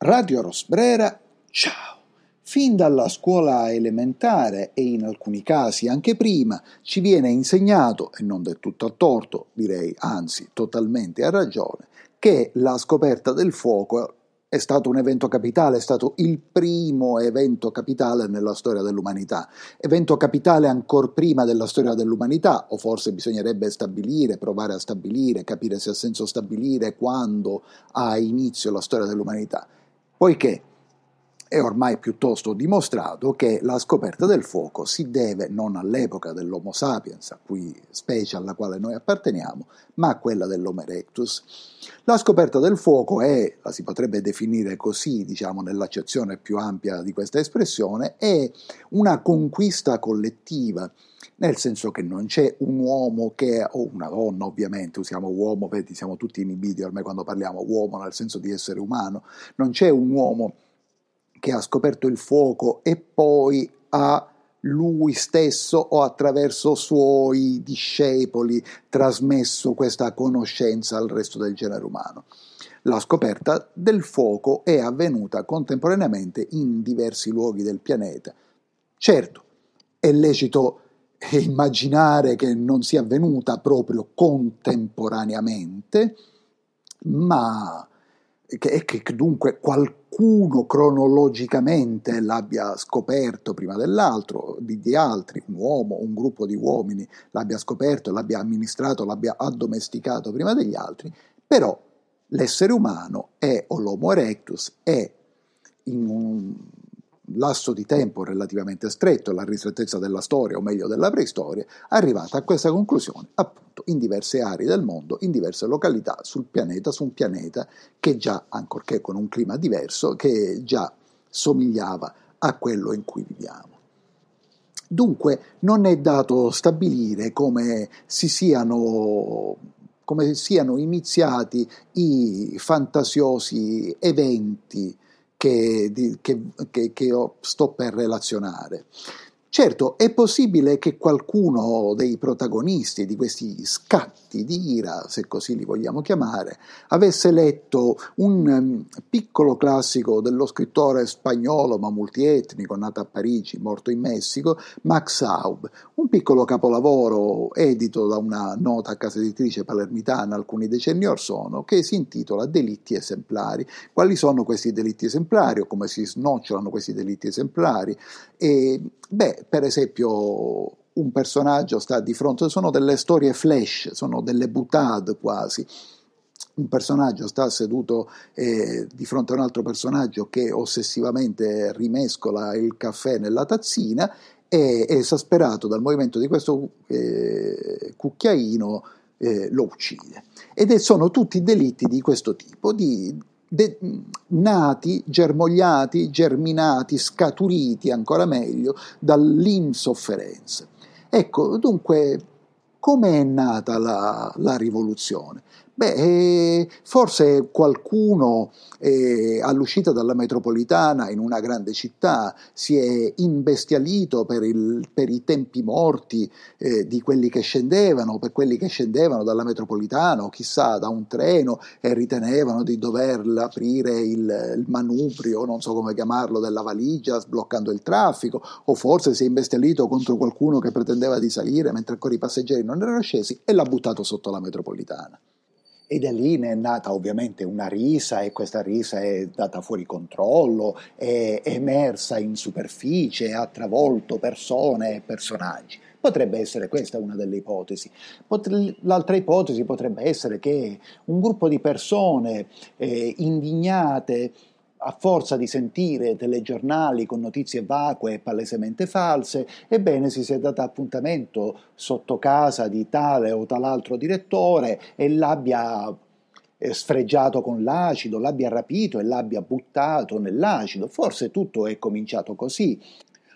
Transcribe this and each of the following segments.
Radio Rosbrera, ciao! Fin dalla scuola elementare e in alcuni casi anche prima ci viene insegnato, e non del tutto a torto, direi anzi totalmente a ragione, che la scoperta del fuoco è stato un evento capitale, è stato il primo evento capitale nella storia dell'umanità. Evento capitale ancora prima della storia dell'umanità, o forse bisognerebbe stabilire, provare a stabilire, capire se ha senso stabilire quando ha inizio la storia dell'umanità Pois que è ormai piuttosto dimostrato che la scoperta del fuoco si deve non all'epoca dell'Homo sapiens, a cui specie alla quale noi apparteniamo, ma a quella dell'Homo erectus. La scoperta del fuoco è, la si potrebbe definire così, diciamo nell'accezione più ampia di questa espressione, è una conquista collettiva nel senso che non c'è un uomo che, o una donna ovviamente, usiamo uomo perché siamo tutti inibiti ormai quando parliamo uomo nel senso di essere umano, non c'è un uomo che ha scoperto il fuoco e poi ha lui stesso o attraverso suoi discepoli trasmesso questa conoscenza al resto del genere umano. La scoperta del fuoco è avvenuta contemporaneamente in diversi luoghi del pianeta. Certo, è lecito immaginare che non sia avvenuta proprio contemporaneamente, ma che, che dunque qualcuno cronologicamente l'abbia scoperto prima dell'altro, di, di, altri, un uomo, un gruppo di uomini l'abbia scoperto, l'abbia amministrato, l'abbia addomesticato prima degli altri, però l'essere umano è, o l'Homo erectus, è in un lasso di tempo relativamente stretto, la ristrettezza della storia, o meglio della preistoria, arrivata a questa conclusione appunto in diverse aree del mondo, in diverse località sul pianeta, su un pianeta che già, ancorché con un clima diverso, che già somigliava a quello in cui viviamo. Dunque non è dato stabilire come si siano come siano iniziati i fantasiosi eventi che, che, che, che sto per relazionare. Certo, è possibile che qualcuno dei protagonisti di questi scatti di ira, se così li vogliamo chiamare, avesse letto un um, piccolo classico dello scrittore spagnolo ma multietnico, nato a Parigi, morto in Messico, Max Aub, un piccolo capolavoro edito da una nota casa editrice palermitana alcuni decenni or sono, che si intitola Delitti esemplari. Quali sono questi delitti esemplari o come si snocciolano questi delitti esemplari? E, beh, per esempio un personaggio sta di fronte, sono delle storie flash, sono delle butade quasi. Un personaggio sta seduto eh, di fronte a un altro personaggio che ossessivamente rimescola il caffè nella tazzina e, esasperato dal movimento di questo eh, cucchiaino eh, lo uccide. Ed è, sono tutti delitti di questo tipo, di de- nati, germogliati, germinati, scaturiti ancora meglio dall'insofferenza. Ecco, dunque, come è nata la, la rivoluzione? Beh, eh, forse qualcuno eh, all'uscita dalla metropolitana in una grande città si è imbestialito per, il, per i tempi morti eh, di quelli che scendevano, per quelli che scendevano dalla metropolitana o chissà da un treno e ritenevano di dover aprire il, il manubrio, non so come chiamarlo, della valigia sbloccando il traffico o forse si è imbestialito contro qualcuno che pretendeva di salire mentre ancora i passeggeri non erano scesi e l'ha buttato sotto la metropolitana e da lì ne è nata ovviamente una risa e questa risa è data fuori controllo, è emersa in superficie, ha travolto persone e personaggi. Potrebbe essere questa una delle ipotesi. L'altra ipotesi potrebbe essere che un gruppo di persone eh, indignate a forza di sentire telegiornali con notizie vacue e palesemente false, ebbene si sia dato appuntamento sotto casa di tale o tal'altro direttore e l'abbia eh, sfregiato con l'acido, l'abbia rapito e l'abbia buttato nell'acido. Forse tutto è cominciato così.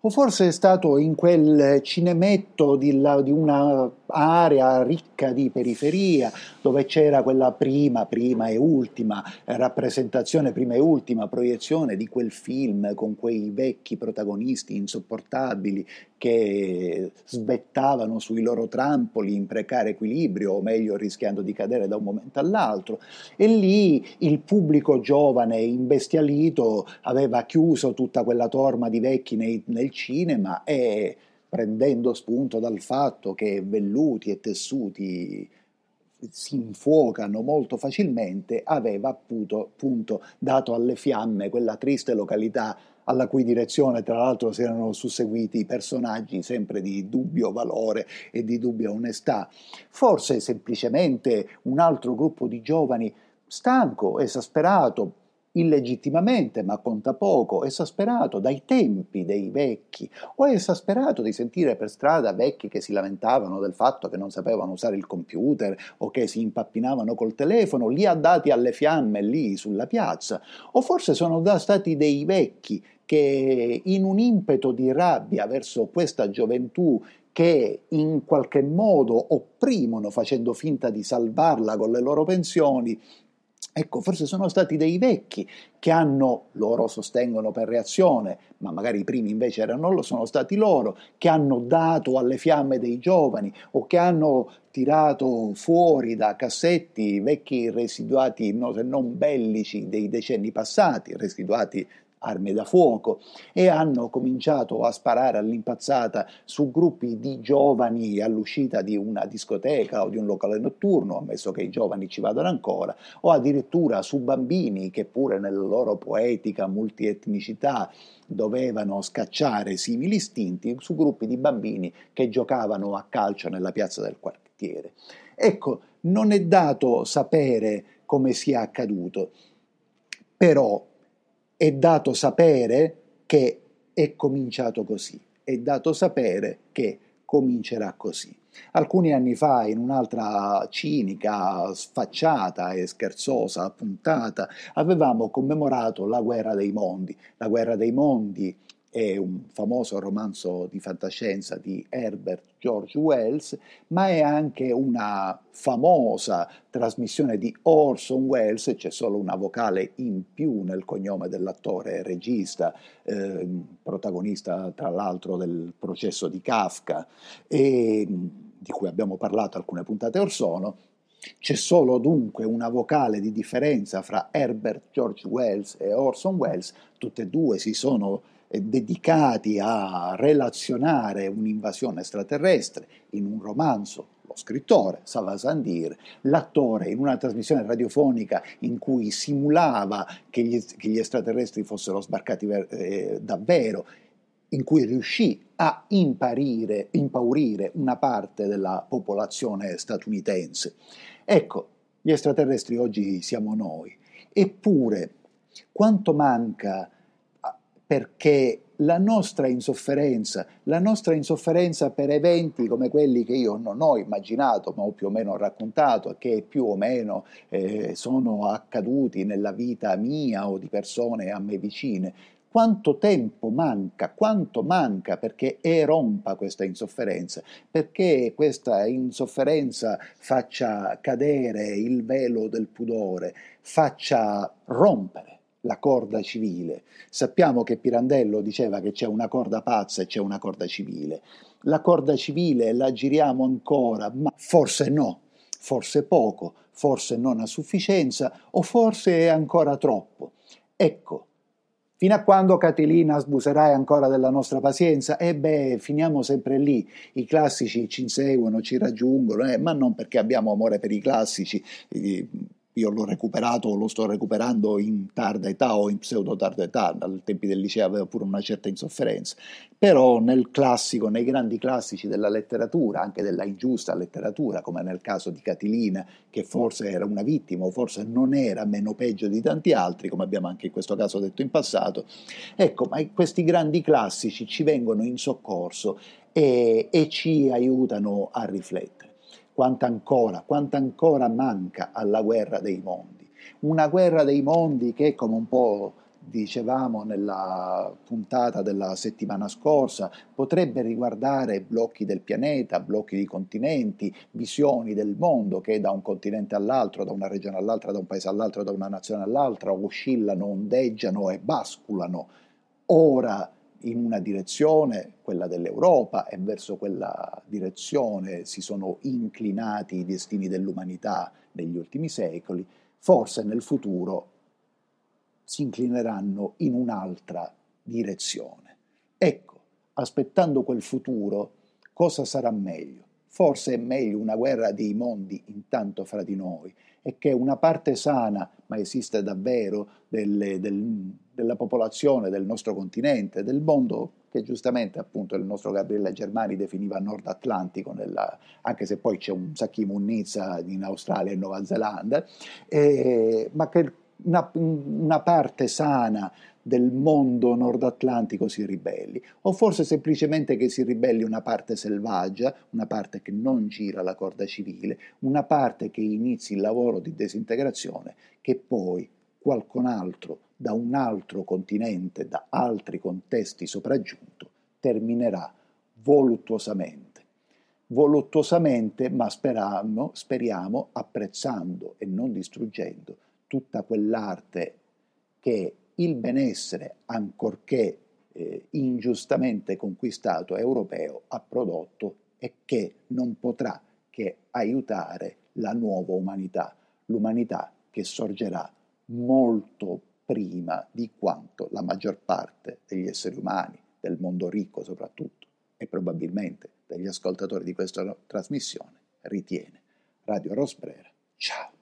O forse è stato in quel cinemetto di, la, di una area ricca di periferia, dove c'era quella prima, prima e ultima rappresentazione, prima e ultima proiezione di quel film con quei vecchi protagonisti insopportabili che svettavano sui loro trampoli in precario equilibrio, o meglio rischiando di cadere da un momento all'altro. E lì il pubblico giovane, imbestialito, aveva chiuso tutta quella torma di vecchi nei, nel cinema e prendendo spunto dal fatto che velluti e tessuti si infuocano molto facilmente, aveva appunto, appunto dato alle fiamme quella triste località alla cui direzione tra l'altro si erano susseguiti personaggi sempre di dubbio valore e di dubbia onestà. Forse semplicemente un altro gruppo di giovani stanco, esasperato, illegittimamente, ma conta poco, esasperato dai tempi dei vecchi, o esasperato di sentire per strada vecchi che si lamentavano del fatto che non sapevano usare il computer o che si impappinavano col telefono, li ha dati alle fiamme lì sulla piazza, o forse sono stati dei vecchi che in un impeto di rabbia verso questa gioventù che in qualche modo opprimono facendo finta di salvarla con le loro pensioni, Ecco, forse sono stati dei vecchi che hanno, loro sostengono per reazione, ma magari i primi invece erano, sono stati loro, che hanno dato alle fiamme dei giovani o che hanno tirato fuori da cassetti vecchi residuati, no, se non bellici, dei decenni passati, residuati armi da fuoco e hanno cominciato a sparare all'impazzata su gruppi di giovani all'uscita di una discoteca o di un locale notturno, ammesso che i giovani ci vadano ancora, o addirittura su bambini che pure nella loro poetica multietnicità dovevano scacciare simili istinti su gruppi di bambini che giocavano a calcio nella piazza del quartiere. Ecco, non è dato sapere come sia accaduto, però è dato sapere che è cominciato così, è dato sapere che comincerà così. Alcuni anni fa, in un'altra cinica, sfacciata e scherzosa puntata, avevamo commemorato la guerra dei mondi. La guerra dei mondi è un famoso romanzo di fantascienza di Herbert George Wells, ma è anche una famosa trasmissione di Orson Welles, c'è solo una vocale in più nel cognome dell'attore regista, eh, protagonista tra l'altro del processo di Kafka, e, di cui abbiamo parlato alcune puntate or sono, c'è solo dunque una vocale di differenza fra Herbert George Wells e Orson Welles, tutte e due si sono dedicati a relazionare un'invasione extraterrestre in un romanzo lo scrittore Sava Sandir, l'attore in una trasmissione radiofonica in cui simulava che gli, che gli extraterrestri fossero sbarcati ver, eh, davvero, in cui riuscì a imparire, impaurire una parte della popolazione statunitense. Ecco, gli extraterrestri oggi siamo noi, eppure quanto manca perché la nostra insofferenza, la nostra insofferenza per eventi come quelli che io non ho immaginato, ma ho più o meno raccontato, che più o meno eh, sono accaduti nella vita mia o di persone a me vicine, quanto tempo manca, quanto manca perché erompa questa insofferenza, perché questa insofferenza faccia cadere il velo del pudore, faccia rompere la corda civile. Sappiamo che Pirandello diceva che c'è una corda pazza e c'è una corda civile. La corda civile la giriamo ancora, ma forse no, forse poco, forse non a sufficienza o forse è ancora troppo. Ecco, Fino a quando, Catilina, sbuserai ancora della nostra pazienza? E beh, finiamo sempre lì. I classici ci inseguono, ci raggiungono, eh, ma non perché abbiamo amore per i classici. Eh, io l'ho recuperato, lo sto recuperando in tarda età o in pseudo tarda età, dal tempi del liceo avevo pure una certa insofferenza, però nel classico, nei grandi classici della letteratura, anche della ingiusta letteratura, come nel caso di Catilina, che forse era una vittima o forse non era meno peggio di tanti altri, come abbiamo anche in questo caso detto in passato, ecco, ma questi grandi classici ci vengono in soccorso e, e ci aiutano a riflettere quanto ancora, quanto ancora manca alla guerra dei mondi. Una guerra dei mondi che, come un po' dicevamo nella puntata della settimana scorsa, potrebbe riguardare blocchi del pianeta, blocchi di continenti, visioni del mondo che da un continente all'altro, da una regione all'altra, da un paese all'altro, da una nazione all'altra, oscillano, ondeggiano e basculano ora in una direzione, quella dell'Europa, e verso quella direzione si sono inclinati i destini dell'umanità negli ultimi secoli, forse nel futuro si inclineranno in un'altra direzione. Ecco, aspettando quel futuro, cosa sarà meglio? Forse è meglio una guerra dei mondi intanto fra di noi e che una parte sana, ma esiste davvero, delle, del, della popolazione del nostro continente, del mondo che giustamente appunto il nostro Gabriele Germani definiva Nord Atlantico, nella, anche se poi c'è un Sacchi Munnizza in Australia e Nuova Zelanda, eh, ma che una, una parte sana del mondo nord-atlantico si ribelli, o forse semplicemente che si ribelli una parte selvaggia, una parte che non gira la corda civile, una parte che inizi il lavoro di disintegrazione che poi qualcun altro da un altro continente, da altri contesti sopraggiunto, terminerà voluttuosamente. Voluttuosamente, ma speriamo, speriamo apprezzando e non distruggendo tutta quell'arte che il benessere, ancorché eh, ingiustamente conquistato europeo, ha prodotto e che non potrà che aiutare la nuova umanità, l'umanità che sorgerà molto prima di quanto la maggior parte degli esseri umani, del mondo ricco soprattutto, e probabilmente degli ascoltatori di questa trasmissione, ritiene. Radio Rosbrera, ciao!